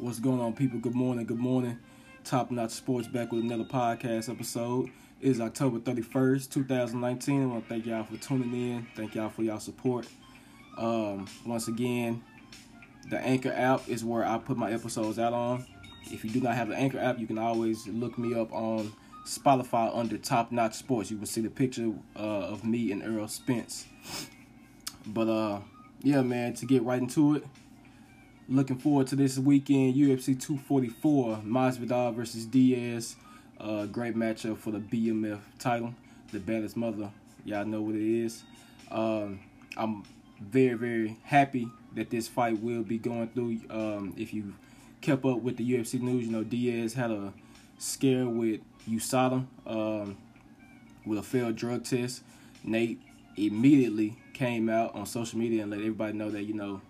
What's going on, people? Good morning. Good morning. Top Notch Sports back with another podcast episode. It is October 31st, 2019. I want to thank y'all for tuning in. Thank y'all for y'all support. Um, once again, the Anchor app is where I put my episodes out on. If you do not have the Anchor app, you can always look me up on Spotify under Top Notch Sports. You will see the picture uh, of me and Errol Spence. But uh, yeah, man, to get right into it, looking forward to this weekend UFC 244 Masvidal versus Diaz. Uh, great matchup for the BMF title, the baddest mother. Y'all know what it is. Um, I'm very very happy that this fight will be going through. Um, if you kept up with the UFC news, you know Diaz had a scare with USADA um, with a failed drug test. Nate immediately came out on social media and let everybody know that you know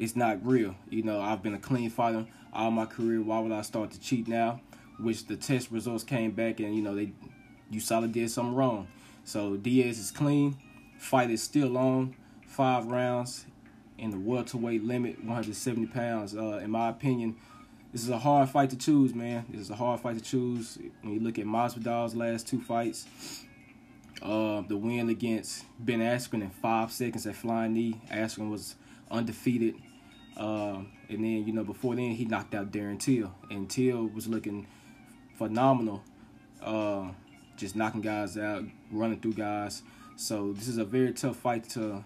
it's not real. You know, I've been a clean fighter all my career. Why would I start to cheat now? Which the test results came back and you know they USADA did something wrong. So Diaz is clean. Fight is still on. Five rounds in the welterweight limit, 170 pounds. Uh, in my opinion, this is a hard fight to choose, man. This is a hard fight to choose. When you look at Masvidal's last two fights, uh, the win against Ben Askren in five seconds at flying knee. Askren was undefeated. Uh, and then, you know, before then, he knocked out Darren Till. And Till was looking phenomenal, uh, just knocking guys out, running through guys. So this is a very tough fight to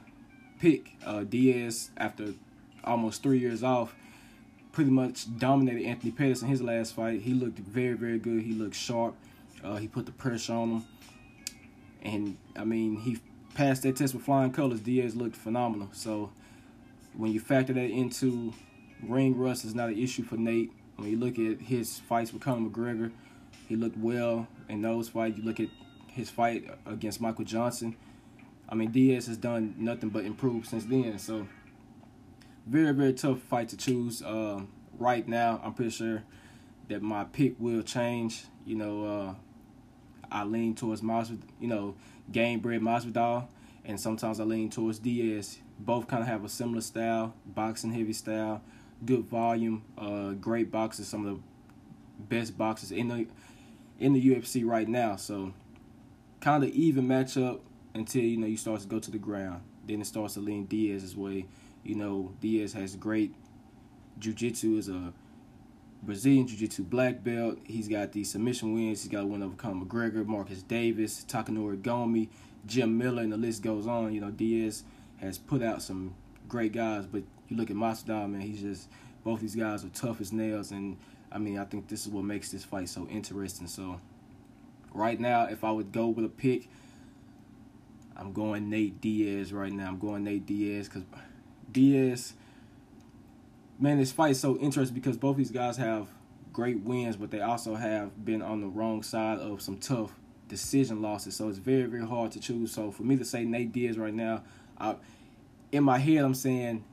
pick. Uh, Diaz, after almost three years off, pretty much dominated Anthony Pettis in his last fight. He looked very, very good. He looked sharp. Uh, he put the pressure on him. And, I mean, he passed that test with flying colors. Diaz looked phenomenal. So when you factor that into ring rust is not an issue for Nate. When you look at his fights with Conor McGregor, he looked well in those fights. You look at his fight against Michael Johnson. I mean, Diaz has done nothing but improve since then. So, very, very tough fight to choose. Uh, right now, I'm pretty sure that my pick will change. You know, uh, I lean towards Masvidal, you know, game bred Masvidal, and sometimes I lean towards Diaz. Both kind of have a similar style, boxing heavy style, good volume, uh, great boxers, some of the best boxers in the in the UFC right now. So kind of even matchup until you know you start to go to the ground. Then it starts to lean Diaz's way. You know, Diaz has great jiu-jitsu as a Brazilian Jiu-Jitsu black belt. He's got the submission wins. He's got one over Conor McGregor, Marcus Davis, Takanori Gomi, Jim Miller, and the list goes on. You know, Diaz has put out some great guys, but you look at Masvidal, man, he's just both these guys are tough as nails, and I mean, I think this is what makes this fight so interesting. So, right now, if I would go with a pick, I'm going Nate Diaz right now. I'm going Nate Diaz because Diaz, man, this fight is so interesting because both these guys have great wins, but they also have been on the wrong side of some tough decision losses. So it's very, very hard to choose. So for me to say Nate Diaz right now, I, in my head, I'm saying,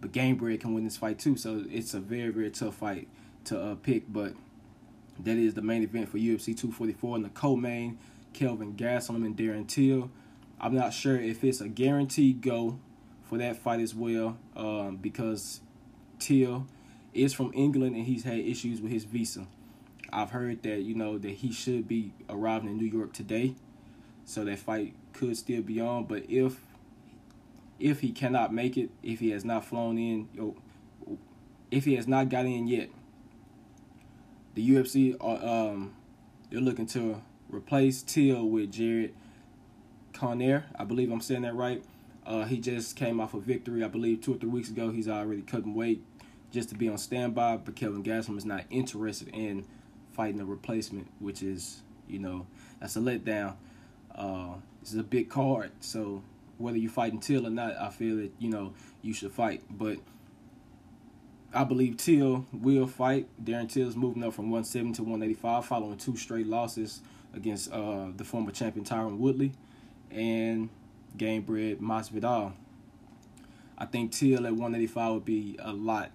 but Game Gamebred can win this fight too. So it's a very, very tough fight to uh, pick. But that is the main event for UFC 244 and the co-main, Kelvin Gastelum and Darren Till. I'm not sure if it's a guaranteed go for that fight as well um, because Till is from England and he's had issues with his visa. I've heard that you know that he should be arriving in New York today, so that fight could still be on. But if if he cannot make it, if he has not flown in, if he has not got in yet, the UFC are um they're looking to replace Till with Jared Conair. I believe I'm saying that right. Uh, he just came off a victory, I believe, two or three weeks ago. He's already cutting weight just to be on standby, but Kelvin Gastelum is not interested in fighting a replacement, which is, you know, that's a letdown. Uh, this is a big card, so whether you fight Till or not, I feel that you know you should fight. But I believe Till will fight. Darren Till is moving up from 170 to 185, following two straight losses against uh, the former champion Tyron Woodley and Gamebred Masvidal. I think Till at 185 would be a lot,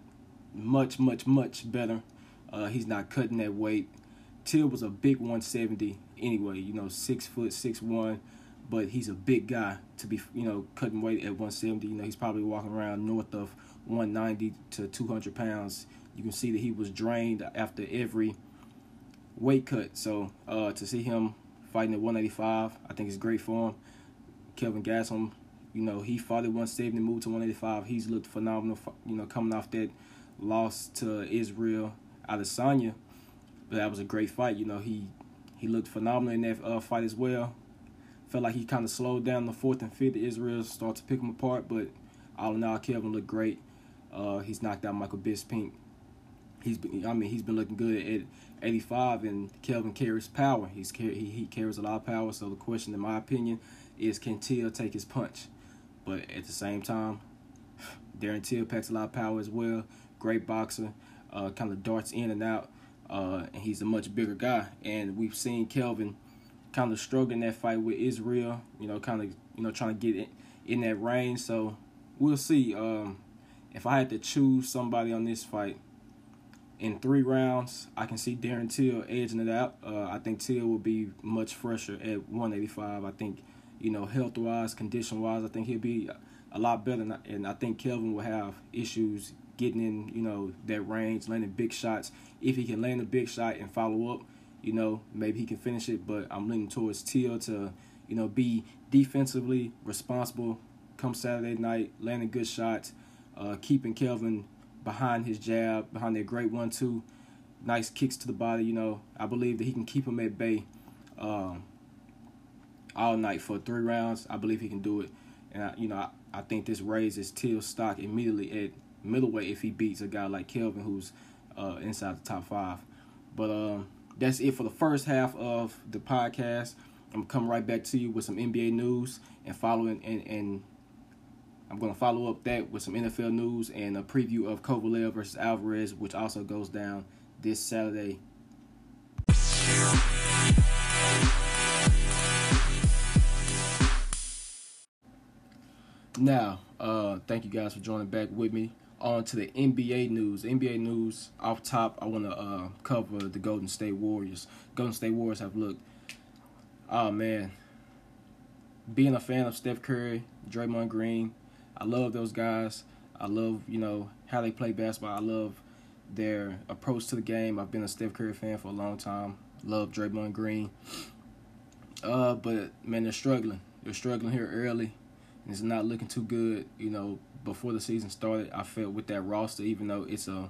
much, much, much better. Uh, he's not cutting that weight. Till was a big 170 anyway, you know, six foot, six one, but he's a big guy to be, you know, cutting weight at 170. You know, he's probably walking around north of 190 to 200 pounds. You can see that he was drained after every weight cut. So uh, to see him fighting at 185, I think it's great for him. Kelvin Gastelum, you know, he fought at 170, moved to 185. He's looked phenomenal, you know, coming off that loss to Israel Adesanya. But that was a great fight. You know, he he looked phenomenal in that uh, fight as well. Felt like he kind of slowed down the fourth and fifth. Israel started to pick him apart, but all in all, Kelvin looked great. Uh, he's knocked out Michael Bisping. He's been, I mean, he's been looking good at 85, and Kelvin carries power. He's he he carries a lot of power. So the question, in my opinion, is can Till take his punch? But at the same time, Darren Till packs a lot of power as well. Great boxer, uh, kind of darts in and out, uh, and he's a much bigger guy. And we've seen Kelvin kind of struggling that fight with Israel. You know, kind of you know trying to get in, in that range. So we'll see. Um, if I had to choose somebody on this fight in three rounds, I can see Darren Till edging it out. Uh, I think Till will be much fresher at 185. I think, you know, health wise, condition wise, I think he'll be a lot better. And I think Kelvin will have issues getting in, you know, that range, landing big shots. If he can land a big shot and follow up, you know, maybe he can finish it. But I'm leaning towards Teal to, you know, be defensively responsible come Saturday night, landing good shots, uh, keeping Kelvin behind his jab, behind that great one-two, nice kicks to the body. You know, I believe that he can keep him at bay um, all night for three rounds. I believe he can do it, and I, you know, I, I think this raises Teal's stock immediately at middleweight if he beats a guy like Kelvin, who's uh, inside the top five. But um, that's it for the first half of the podcast. I'm gonna come right back to you with some NBA news and following and, and I'm going to follow up that with some NFL news and a preview of Kovalev versus Alvarez, which also goes down this Saturday. Now, uh, thank you guys for joining back with me. On to the NBA news. NBA news off top, I want to uh, cover the Golden State Warriors. Golden State Warriors have looked, oh man, being a fan of Steph Curry, Draymond Green, I love those guys. I love, you know, how they play basketball. I love their approach to the game. I've been a Steph Curry fan for a long time. Love Draymond Green. Uh, but man, they're struggling. They're struggling here early. And it's not looking too good. You know, before the season started, I felt with that roster, even though it's a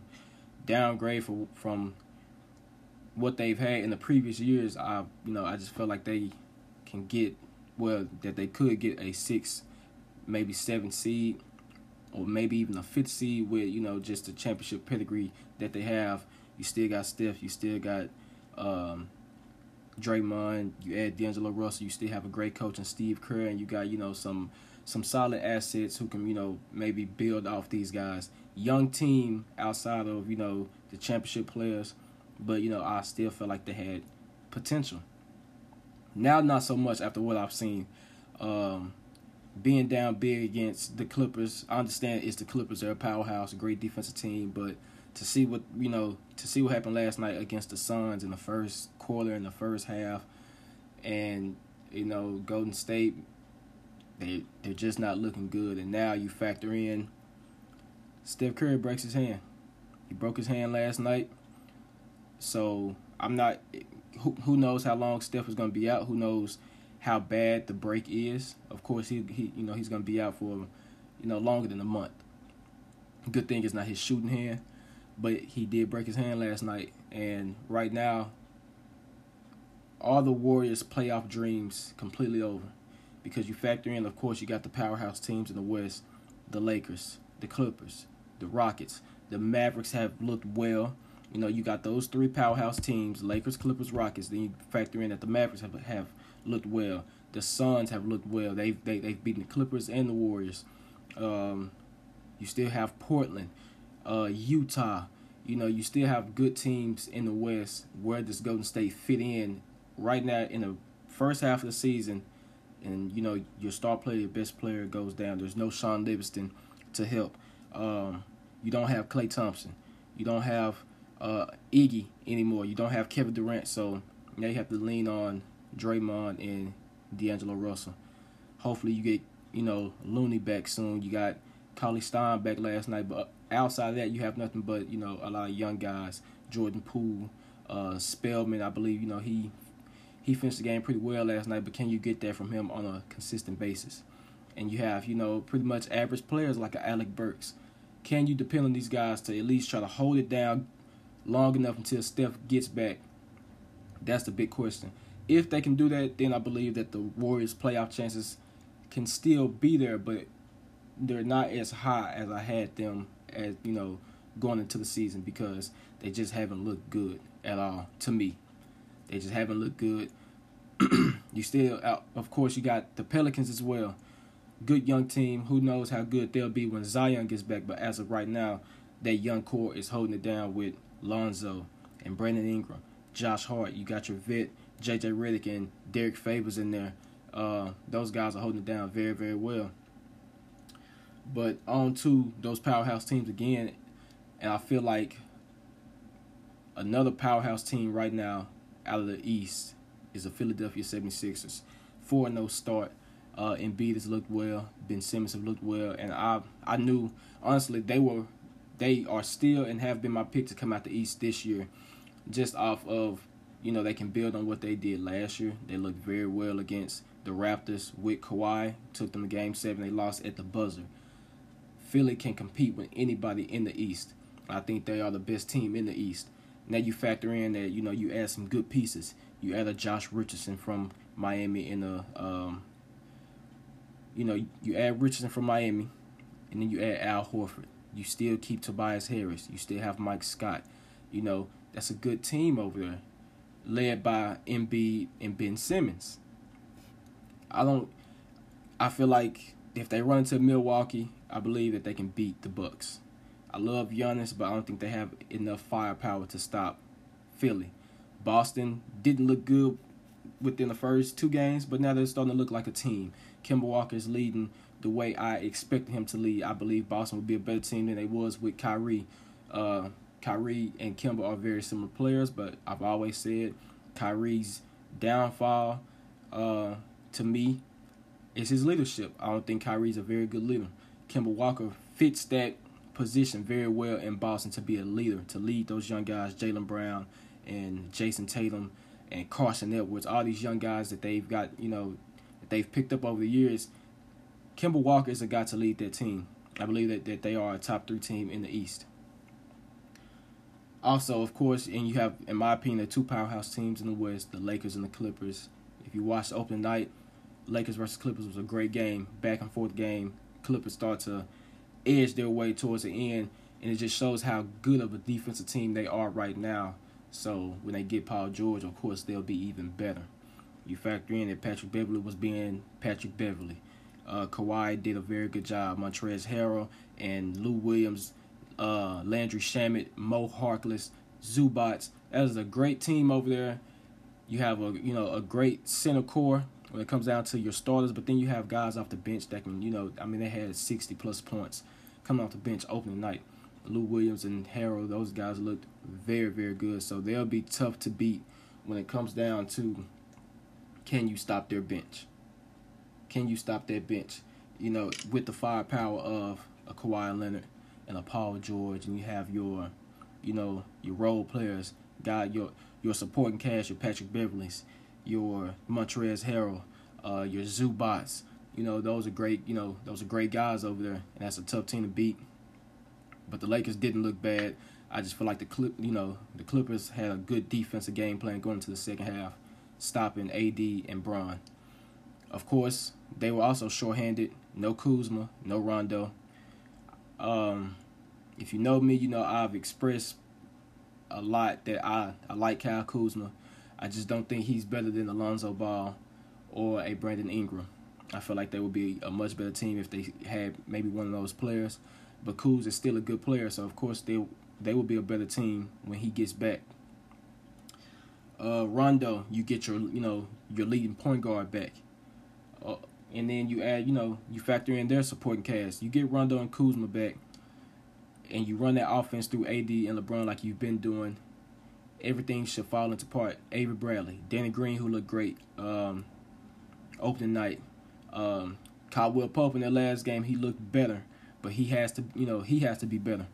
downgrade for, from what they've had in the previous years, I you know I just felt like they can get well that they could get a six maybe seven seed or maybe even a fifth seed with you know just the championship pedigree that they have. You still got Steph. You still got um, Draymond. You add D'Angelo Russell. You still have a great coach and Steve Kerr, and you got you know some some solid assets who can you know maybe build off these guys. Young team outside of you know the championship players, but you know I still feel like they had potential. Now, not so much after what I've seen. Um, being down big against the Clippers. I understand it's the Clippers; they're a powerhouse, a great defensive team. But to see what you know, to see what happened last night against the Suns in the first quarter, in the first half, and you know, Golden State, they they're just not looking good. And now you factor in Steph Curry breaks his hand. He broke his hand last night. So I'm not. Who who knows how long Steph is going to be out? Who knows? how bad the break is. Of course, he he you know he's gonna be out for you know longer than a month. Good thing it's not his shooting hand, but he did break his hand last night, and right now, all the Warriors' playoff dreams completely over, because you factor in, of course, you got the powerhouse teams in the West, the Lakers, the Clippers, the Rockets, the Mavericks have looked well. You know, you got those three powerhouse teams: Lakers, Clippers, Rockets. Then you factor in that the Mavericks have have looked well. The Suns have looked well. They've they, they've beaten the Clippers and the Warriors. Um, you still have Portland, uh, Utah. You know, you still have good teams in the West. Where does Golden State fit in right now in the first half of the season? And you know, your star player, your best player goes down. There's no Shaun Livingston to help. Um, you don't have Klay Thompson. You don't have uh, Iggy anymore. You don't have Kevin Durant. So now you have to lean on Draymond and D'Angelo Russell. Hopefully you get, you know, Looney back soon. You got Cauley Stein back last night, but outside of that, you have nothing but you know a lot of young guys. Jordan Poole, uh, Spellman, I believe you know he he finished the game pretty well last night, but can you get that from him on a consistent basis? And you have you know pretty much average players like Alec Burks. Can you depend on these guys to at least try to hold it down long enough until Steph gets back? That's the big question. If they can do that, then I believe that the Warriors' playoff chances can still be there, but they're not as high as I had them as you know going into the season because they just haven't looked good at all to me. They just haven't looked good. you still out of course you got the Pelicans as well. Good young team. Who knows how good they'll be when Zion gets back, but as of right now, that young core is holding it down with Lonzo and Brandon Ingram, Josh Hart. You got your vet JJ Redick and Derek Favors in there. Uh, those guys are holding it down very, very well. But on to those powerhouse teams again, and I feel like another powerhouse team right now out of the East is the Philadelphia 76ers. 4 0 start. Uh, Embiid has looked well. Ben Simmons have looked well, and I I knew honestly they were they are still and have been my pick to come out the East this year, just off of you know they can build on what they did last year. They looked very well against the Raptors with Kawhi. Took them to Game Seven. They lost at the buzzer. Philly can compete with anybody in the East. I think they are the best team in the East. Now you factor in that you know you add some good pieces. You add a Josh Richardson from Miami in a um, you know you add Richardson from Miami, and then you add Al Horford. You still keep Tobias Harris. You still have Mike Scott. You know that's a good team over there, led by Embiid and Ben Simmons. I don't. I feel like if they run into Milwaukee, I believe that they can beat the Bucks. I love Giannis, but I don't think they have enough firepower to stop Philly. Boston didn't look good within the first two games, but now they're starting to look like a team. Kemba Walker is leading the way I expected him to lead. I believe Boston would be a better team than they was with Kyrie. Uh, Kyrie and Kemba are very similar players, but I've always said Kyrie's downfall uh, to me is his leadership. I don't think Kyrie's a very good leader. Kemba Walker fits that position very well in Boston to be a leader, to lead those young guys, Jaylen Brown and Jayson Tatum and Carsen Edwards, all these young guys that they've got, you know, that they've picked up over the years. Kemba Walker is a guy to lead that team. I believe that, that they are a top three team in the East. Also, of course, and you have, in my opinion, the two powerhouse teams in the West, the Lakers and the Clippers. If you watch the opening night, Lakers versus Clippers was a great game, back and forth game. Clippers start to edge their way towards the end, and it just shows how good of a defensive team they are right now. So when they get Paul George, of course, they'll be even better. You factor in that Patrick Beverley was being Patrick Beverley. Uh, Kawhi did a very good job. Montrezl Harrell and Lou Williams, uh, Landry Shamet, Mo Harkless, Zubac. That is a great team over there. You have a you know a great center core when it comes down to your starters, but then you have guys off the bench that can, you know, I mean, they had 60 plus points coming off the bench opening night. Lou Williams and Harrell, those guys looked very, very good. So they'll be tough to beat when it comes down to can you stop their bench? Can you stop that bench? You know, with the firepower of a Kawhi Leonard and a Paul George, and you have your, you know, your role players, got your your supporting cast, your Patrick Beverleys, your Montrezl Harrell, uh, your Zubacs. You know, those are great. You know, those are great guys over there, and that's a tough team to beat. But the Lakers didn't look bad. I just feel like the clip, you know, the Clippers had a good defensive game plan going into the second half, stopping AD and Bron. Of course, they were also shorthanded. No Kuzma, no Rondo. Um, if you know me, you know I've expressed a lot that I, I like Kyle Kuzma. I just don't think he's better than Alonzo Ball or a Brandon Ingram. I feel like they would be a much better team if they had maybe one of those players. But Kuz is still a good player, so of course they they will be a better team when he gets back. Uh, Rondo, you get your you know your leading point guard back, uh, and then you add you know you factor in their supporting cast. You get Rondo and Kuzma back, and you run that offense through AD and LeBron like you've been doing everything should fall into part. Avery Bradley, Danny Green, who looked great um, opening night. Um, Caldwell Pope in that last game, he looked better. but he has to, you know, he has to be better.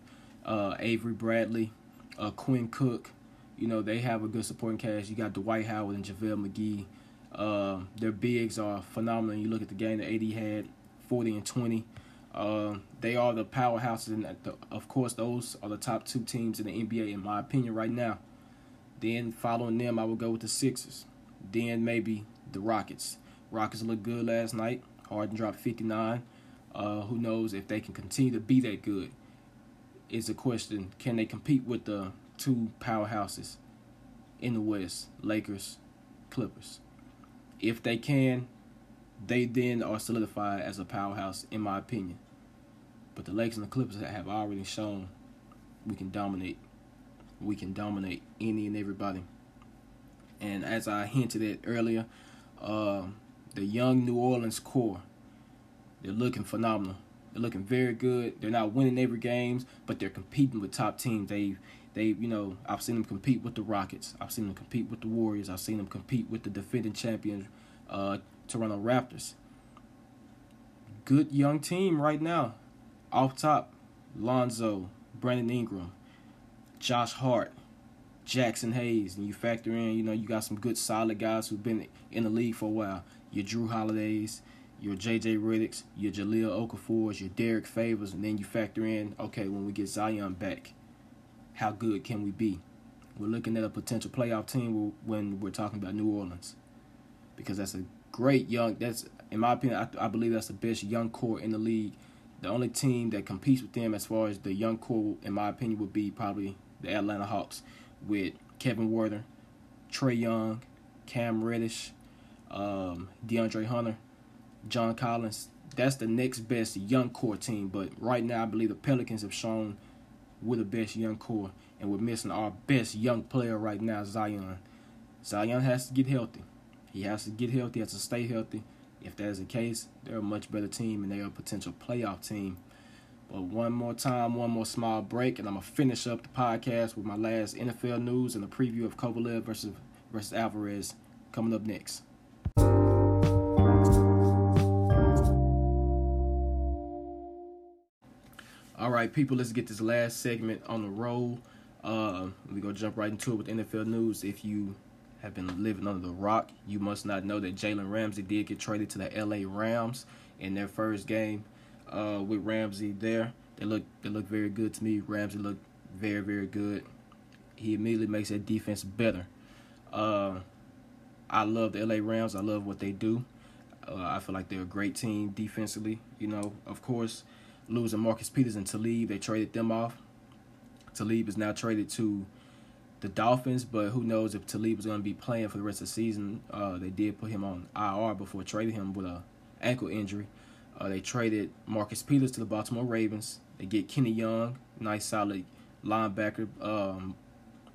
Uh, Avery Bradley, uh, Quinn Cook, you know, they have a good supporting cast. You got Dwight Howard and JaVale McGee. Uh, their bigs are phenomenal. You look at the game that AD had, 40 and 20. Uh, they are the powerhouses, and the, of course, those are the top two teams in the NBA, in my opinion, right now. Then following them, I would go with the Sixers. Then maybe the Rockets. Rockets looked good last night. Harden dropped 59. Uh, who knows if they can continue to be that good? Is the question. Can they compete with the two powerhouses in the West, Lakers, Clippers? If they can, they then are solidified as a powerhouse, in my opinion. But the Lakers and the Clippers have already shown we can dominate. We can dominate any and everybody. And as I hinted at earlier, uh, the young New Orleans core, they're looking phenomenal. They're looking very good. They're not winning every games, but they're competing with top teams. They they you know I've seen them compete with the Rockets. I've seen them compete with the Warriors. I've seen them compete with the defending champions, uh, Toronto Raptors. Good young team right now. Off top, Lonzo, Brandon Ingram, Josh Hart, Jaxson Hayes, and you factor in, you know, you got some good solid guys who've been in the league for a while. Your Jrue Holidays, your JJ Redicks, your Jahlil Okafors, your Derek Favors, and then you factor in, okay, when we get Zion back, how good can we be? We're looking at a potential playoff team when we're talking about New Orleans, because that's a great young. That's in my opinion, I, I believe that's the best young core in the league. The only team that competes with them as far as the young core, in my opinion, would be probably the Atlanta Hawks with Kevin Huerter, Trae Young, Cam Reddish, um, DeAndre Hunter, John Collins. That's the next best young core team. But right now, I believe the Pelicans have shown we're the best young core, and we're missing our best young player right now, Zion. Zion has to get healthy. He has to get healthy. He has to stay healthy. If that is the case, they're a much better team, and they're a potential playoff team. But one more time, one more small break, and I'm gonna finish up the podcast with my last NFL news and a preview of Kovalev versus versus Alvarez coming up next. All right, people, let's get this last segment on the roll. Uh, we gonna jump right into it with NFL news. If you have been living under the rock, you must not know that Jalen Ramsey did get traded to the LA Rams in their first game uh, with Ramsey there. They look they look very good to me. Ramsey looked very very good. He immediately makes that defense better. Uh, I love the LA Rams. I love what they do. Uh, I feel like they're a great team defensively. You know, of course, losing Marcus Peters and Talib, they traded them off. Talib is now traded to the Dolphins, but who knows if Talib is going to be playing for the rest of the season. Uh, they did put him on IR before trading him with a ankle injury. Uh, they traded Marcus Peters to the Baltimore Ravens. They get Kenny Young, nice solid linebacker, um,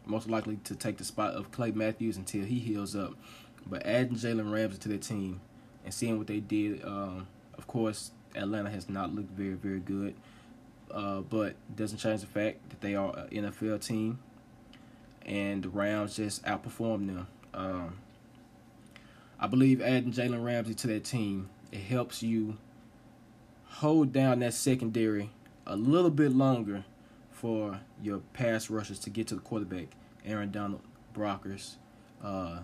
most likely to take the spot of Clay Matthews until he heals up. But adding Jalen Ramsey to their team and seeing what they did, um, of course, Atlanta has not looked very, very good. Uh, but doesn't change the fact that they are an NFL team, and the Rams just outperformed them. Um, I believe adding Jalen Ramsey to that team it helps you hold down that secondary a little bit longer for your pass rushers to get to the quarterback. Aaron Donald, Brockers, uh,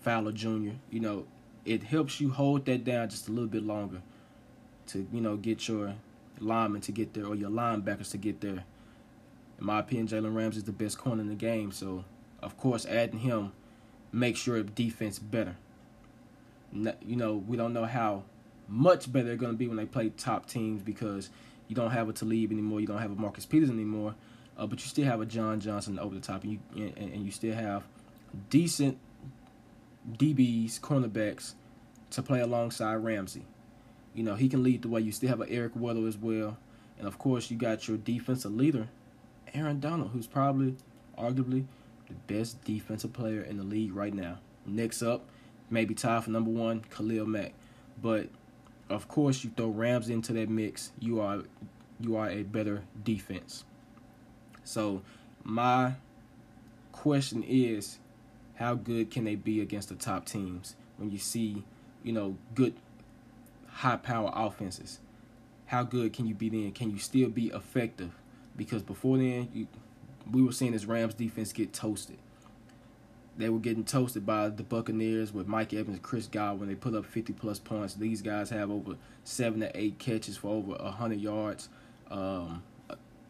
Fowler Jr. You know, it helps you hold that down just a little bit longer to you know get your linemen to get there or your linebackers to get there. In my opinion, Jalen Ramsey is the best corner in the game, so of course adding him makes your defense better. You know, we don't know how much better they're going to be when they play top teams because you don't have a Talib anymore, you don't have a Marcus Peters anymore, uh, but you still have a John Johnson over the top, and you and, and you still have decent DBs, cornerbacks to play alongside Ramsey. You know, he can lead the way. You still have an Eric Weddle as well. And of course, you got your defensive leader, Aaron Donald, who's probably, arguably, the best defensive player in the league right now. Next up, maybe tied for number one, Khalil Mack. But of course, you throw Rams into that mix, you are you are a better defense. So my question is, how good can they be against the top teams when you see, you know, good high power offenses? how good can you be then? Can you still be effective? Because before then, you, we were seeing this Rams defense get toasted. They were getting toasted by the Buccaneers with Mike Evans, Chris Godwin. When they put up 50 plus points. These guys have over seven to eight catches for over 100 yards, um,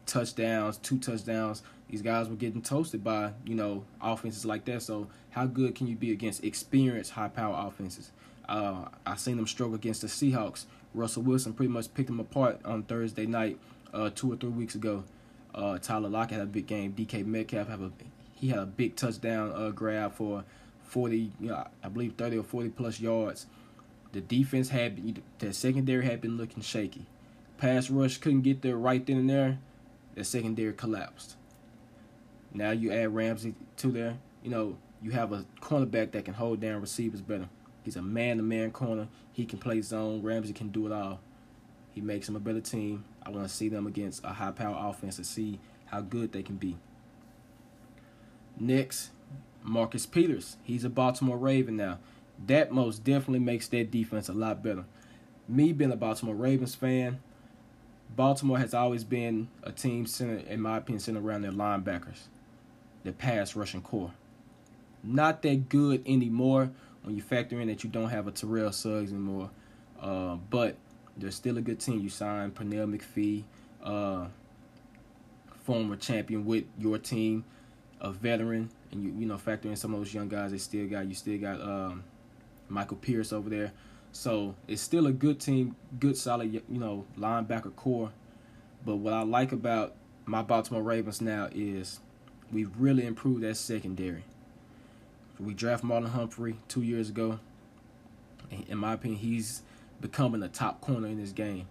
touchdowns, two touchdowns. These guys were getting toasted by you know offenses like that. So how good can you be against experienced, high power offenses? Uh, I seen them struggle against the Seahawks. Russell Wilson pretty much picked them apart on Thursday night, uh, two or three weeks ago. Uh, Tyler Lockett had a big game. DK Metcalf have a he had a big touchdown uh, grab for 40, you know, I believe 30 or 40 plus yards. The defense had the secondary had been looking shaky. Pass rush couldn't get there right then and there. The secondary collapsed. Now you add Ramsey to there. You know you have a cornerback that can hold down receivers better. He's a man-to-man corner. He can play zone. Ramsey can do it all. He makes them a better team. I want to see them against a high-power offense to see how good they can be. Next, Marcus Peters. He's a Baltimore Raven now. That most definitely makes that defense a lot better. Me being a Baltimore Ravens fan, Baltimore has always been a team centered, in my opinion, centered around their linebackers, their pass rushing core. Not that good anymore when you factor in that you don't have a Terrell Suggs anymore. Uh, but they're still a good team. You signed Pernell McPhee, uh, former champion with your team, a veteran, and you you know factor in some of those young guys. They still got you still got um, Michael Pierce over there. So it's still a good team, good solid you know linebacker core. But what I like about my Baltimore Ravens now is we've really improved that secondary. We draft Marlon Humphrey two years ago. In my opinion, he's becoming a top corner in this game.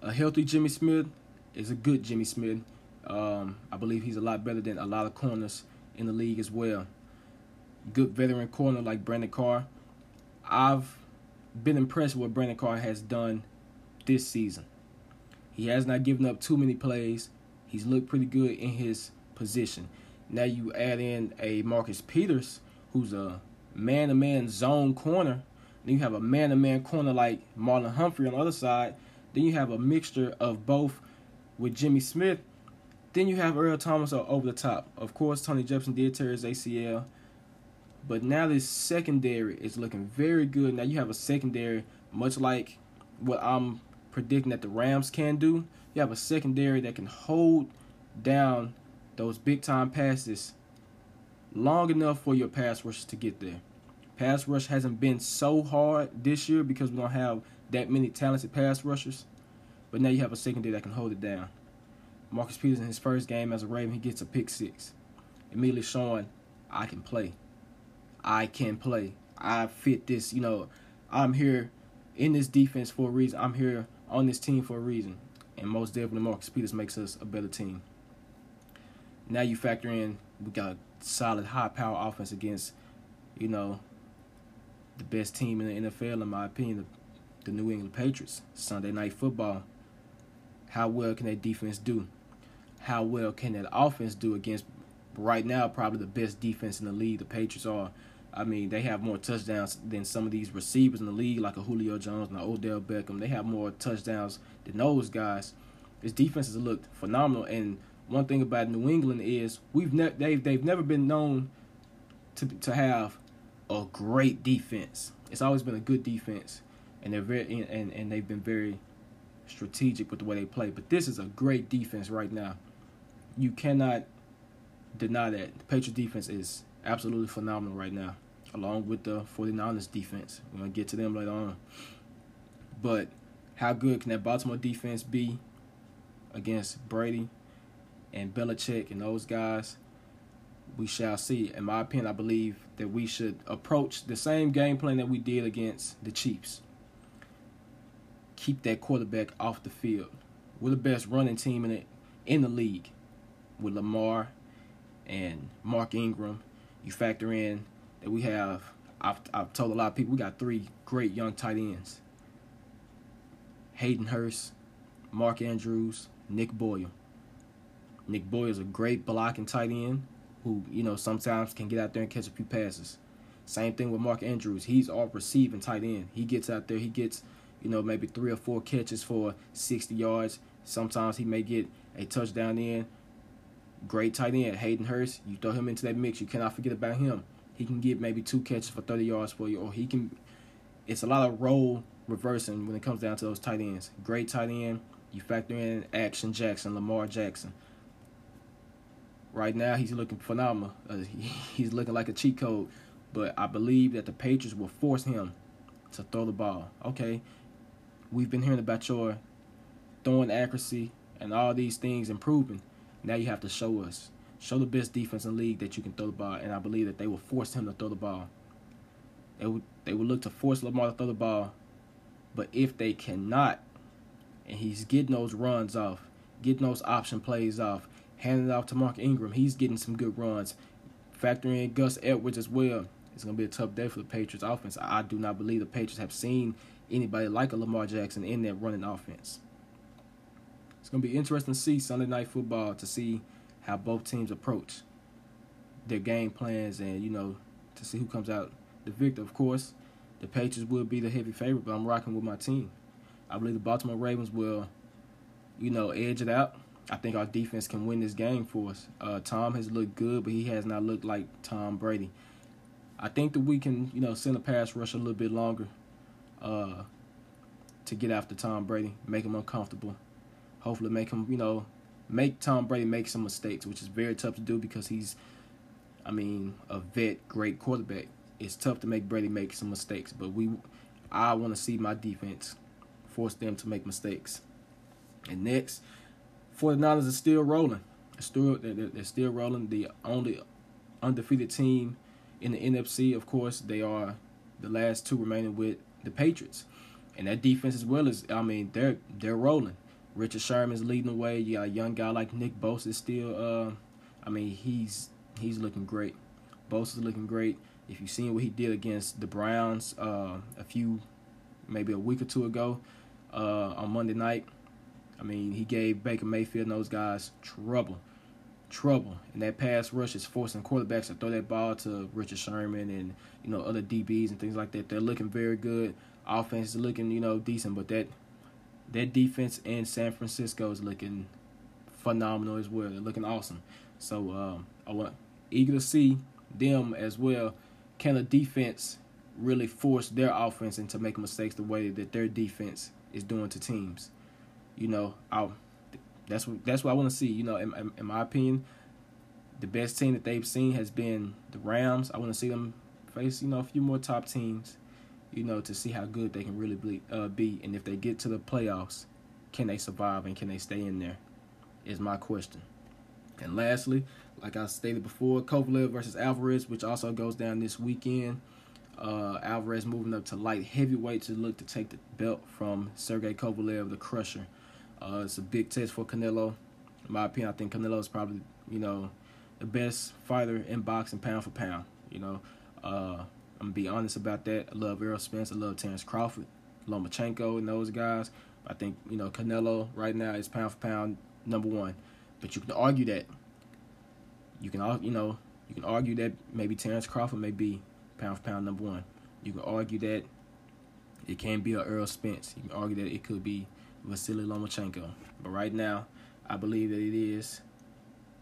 A healthy Jimmy Smith is a good Jimmy Smith. Um, I believe he's a lot better than a lot of corners in the league as well. Good veteran corner like Brandon Carr. I've been impressed with what Brandon Carr has done this season. He has not given up too many plays. He's looked pretty good in his position. Now you add in a Marcus Peters, who's a man-to-man zone corner. Then you have a man-to-man corner like Marlon Humphrey on the other side. Then you have a mixture of both with Jimmy Smith. Then you have Earl Thomas over the top. Of course, Tony Jefferson did tear his ACL. But now this secondary is looking very good. Now you have a secondary, much like what I'm predicting that the Rams can do. You have a secondary that can hold down those big time passes long enough for your pass rush to get there. Pass rush hasn't been so hard this year because we don't have that many talented pass rushers. But now you have a secondary that can hold it down. Marcus Peters in his first game as a Raven, he gets a pick six. Immediately showing I can play. I can play. I fit this, you know, I'm here in this defense for a reason. I'm here on this team for a reason. And most definitely Marcus Peters makes us a better team. Now you factor in we got a solid high power offense against, you know, the best team in the NFL in my opinion, the, the New England Patriots. Sunday night football. How well can that defense do? How well can that offense do against right now probably the best defense in the league? The Patriots are. I mean, they have more touchdowns than some of these receivers in the league, like a Julio Jones and a Odell Beckham. They have more touchdowns than those guys. This defense has looked phenomenal, and one thing about New England is we've ne- they've they've never been known to to have a great defense. It's always been a good defense, and they're very and and they've been very strategic with the way they play. But this is a great defense right now. You cannot deny that the Patriots defense is absolutely phenomenal right now, along with the 49ers defense. We're gonna get to them later on. But how good can that Baltimore defense be against Brady and Belichick and those guys, we shall see. In my opinion, I believe that we should approach the same game plan that we did against the Chiefs. Keep that quarterback off the field. We're the best running team in it in the league with Lamar and Mark Ingram. You factor in that we have I've, I've told a lot of people we got three great young tight ends. Hayden Hurst, Mark Andrews, Nick Boyle. Nick Boyle is a great blocking tight end who, you know, sometimes can get out there and catch a few passes. Same thing with Mark Andrews. He's all receiving tight end. He gets out there, he gets you know, maybe three or four catches for 60 yards. Sometimes he may get a touchdown in. Great tight end, Hayden Hurst. You throw him into that mix, you cannot forget about him. He can get maybe two catches for 30 yards for you, or he can. It's a lot of role reversing when it comes down to those tight ends. Great tight end. You factor in Action Jackson, Lamar Jackson. Right now, he's looking phenomenal. Uh, he's looking like a cheat code. But I believe that the Patriots will force him to throw the ball. Okay, we've been hearing about your throwing accuracy and all these things improving. Now you have to show us. Show the best defense in the league that you can throw the ball, and I believe that they will force him to throw the ball. They would they would look to force Lamar to throw the ball, but if they cannot, and he's getting those runs off, getting those option plays off, handing it off to Mark Ingram, he's getting some good runs. Factor in Gus Edwards as well. It's gonna be a tough day for the Patriots offense. I do not believe the Patriots have seen anybody like a Lamar Jackson in that running offense. It's gonna be interesting to see Sunday night football to see how both teams approach their game plans and you know to see who comes out the victor. Of course, the Patriots will be the heavy favorite, but I'm rocking with my team. I believe the Baltimore Ravens will, you know, edge it out. I think our defense can win this game for us. Uh, Tom has looked good, but he has not looked like Tom Brady. I think that we can, you know, send a pass rush a little bit longer uh, to get after Tom Brady, make him uncomfortable. Hopefully, make him, you know, make Tom Brady make some mistakes, which is very tough to do because he's, I mean, a vet, great quarterback. It's tough to make Brady make some mistakes, but we, I want to see my defense force them to make mistakes. And next, 49ers are still rolling. They're still, they're, they're still rolling. The only undefeated team in the NFC, of course, they are the last two remaining with the Patriots. And that defense as well is, I mean, they're they're rolling. Richard Sherman's leading the way. You got a young guy like Nick Bosa is still. Uh, I mean, he's he's looking great. Bosa's looking great. If you've seen what he did against the Browns uh, a few, maybe a week or two ago, uh, on Monday night, I mean, he gave Baker Mayfield and those guys trouble, trouble. And that pass rush is forcing quarterbacks to throw that ball to Richard Sherman and you know other DBs and things like that. They're looking very good. Offense is looking you know decent, but that that defense in San Francisco is looking phenomenal as well. They're looking awesome. So um, I want eager to see them as well. Can the defense really force their offense into making mistakes the way that their defense is doing to teams? You know, I that's what that's what I want to see. You know, in, in, in my opinion, the best team that they've seen has been the Rams. I want to see them face you know a few more top teams you know, to see how good they can really be, uh, be. And if they get to the playoffs, can they survive and can they stay in there? Is my question. And lastly, like I stated before, Kovalev versus Alvarez, which also goes down this weekend. Uh, Alvarez moving up to light heavyweight to look to take the belt from Sergey Kovalev, the Crusher. Uh, it's a big test for Canelo. In my opinion, I think Canelo is probably, you know, the best fighter in boxing pound for pound. You know, uh, I'm gonna be honest about that. I love Errol Spence. I love Terence Crawford, Lomachenko, and those guys. I think you know Canelo right now is pound for pound number one. But you can argue that. You can you know you can argue that maybe Terence Crawford may be pound for pound number one. You can argue that it can be a Errol Spence. You can argue that it could be Vasily Lomachenko. But right now, I believe that it is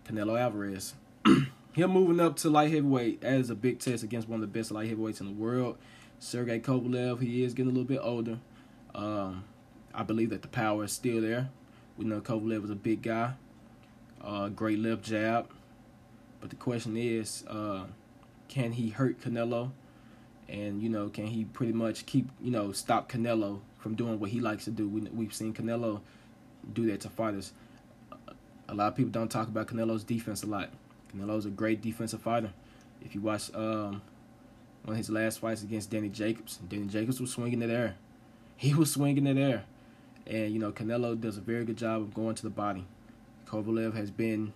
Canelo Alvarez. him moving up to light heavyweight that is a big test against one of the best light heavyweights in the world. Sergey Kovalev, he is getting a little bit older. Um, I believe that the power is still there. We know Kovalev was a big guy, uh, great left jab. But the question is, uh, can he hurt Canelo? And you know, can he pretty much keep you know stop Canelo from doing what he likes to do? We, we've seen Canelo do that to fighters. A lot of people don't talk about Canelo's defense a lot. Canelo's a great defensive fighter. If you watch um, one of his last fights against Danny Jacobs, Danny Jacobs was swinging it air. He was swinging it air. And, you know, Canelo does a very good job of going to the body. Kovalev has been,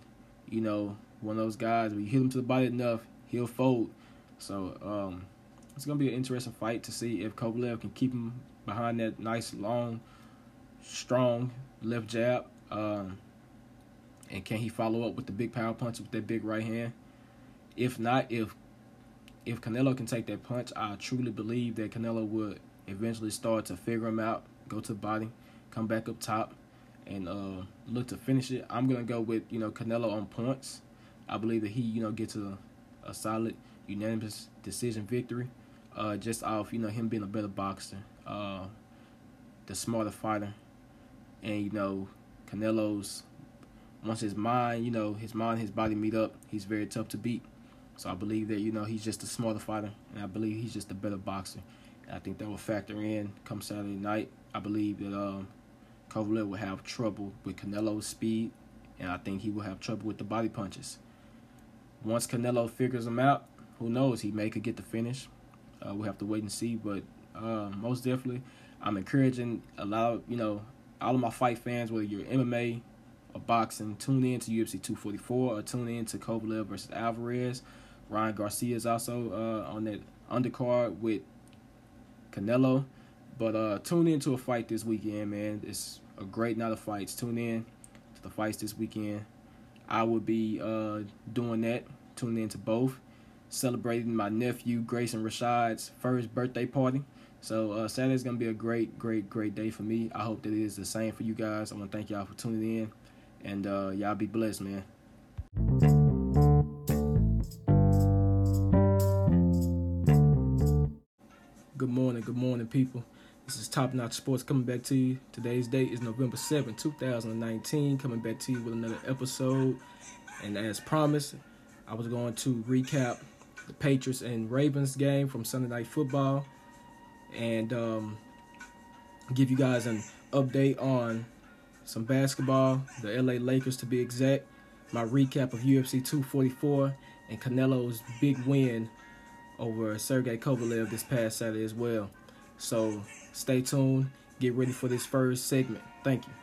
you know, one of those guys where you hit him to the body enough, he'll fold. So um, it's going to be an interesting fight to see if Kovalev can keep him behind that nice, long, strong left jab. Um, and can he follow up with the big power punch with that big right hand? If not, if if Canelo can take that punch, I truly believe that Canelo would eventually start to figure him out, go to the body, come back up top, and uh, look to finish it. I'm gonna go with you know Canelo on points. I believe that he you know gets a, a solid unanimous decision victory, uh, just off you know him being a better boxer, uh, the smarter fighter, and you know Canelo's once his mind you know his mind and his body meet up, he's very tough to beat. So I believe that you know he's just a smarter fighter, and I believe he's just a better boxer. And I think that will factor in come Saturday night. I believe that um, Kovalev will have trouble with Canelo's speed, and I think he will have trouble with the body punches. Once Canelo figures him out, who knows? He may could get the finish. Uh, we'll have to wait and see, but uh, most definitely, I'm encouraging a lot of, you know, all of my fight fans, whether you're MMA or boxing, tune in to UFC 244 or tune in to Kovalev versus Alvarez. Ryan Garcia is also uh, on that undercard with Canelo. But uh, tune in to a fight this weekend, man. It's a great night of fights. Tune in to the fights this weekend. I will be uh, doing that. Tune in to both. Celebrating my nephew Grayson Rashad's first birthday party. So uh, Saturday's gonna be a great, great, great day for me. I hope that it is the same for you guys. I want to thank y'all for tuning in, and uh, y'all be blessed, man. Good morning, good morning, people. This is Top Notch Sports coming back to you. Today's date is November 7, 2019. Coming back to you with another episode. And as promised, I was going to recap the Patriots and Ravens game from Sunday Night Football and um, give you guys an update on some basketball, the LA Lakers to be exact, my recap of UFC 244, and Canelo's big win over Sergey Kovalev this past Saturday as well. So stay tuned. Get ready for this first segment. Thank you.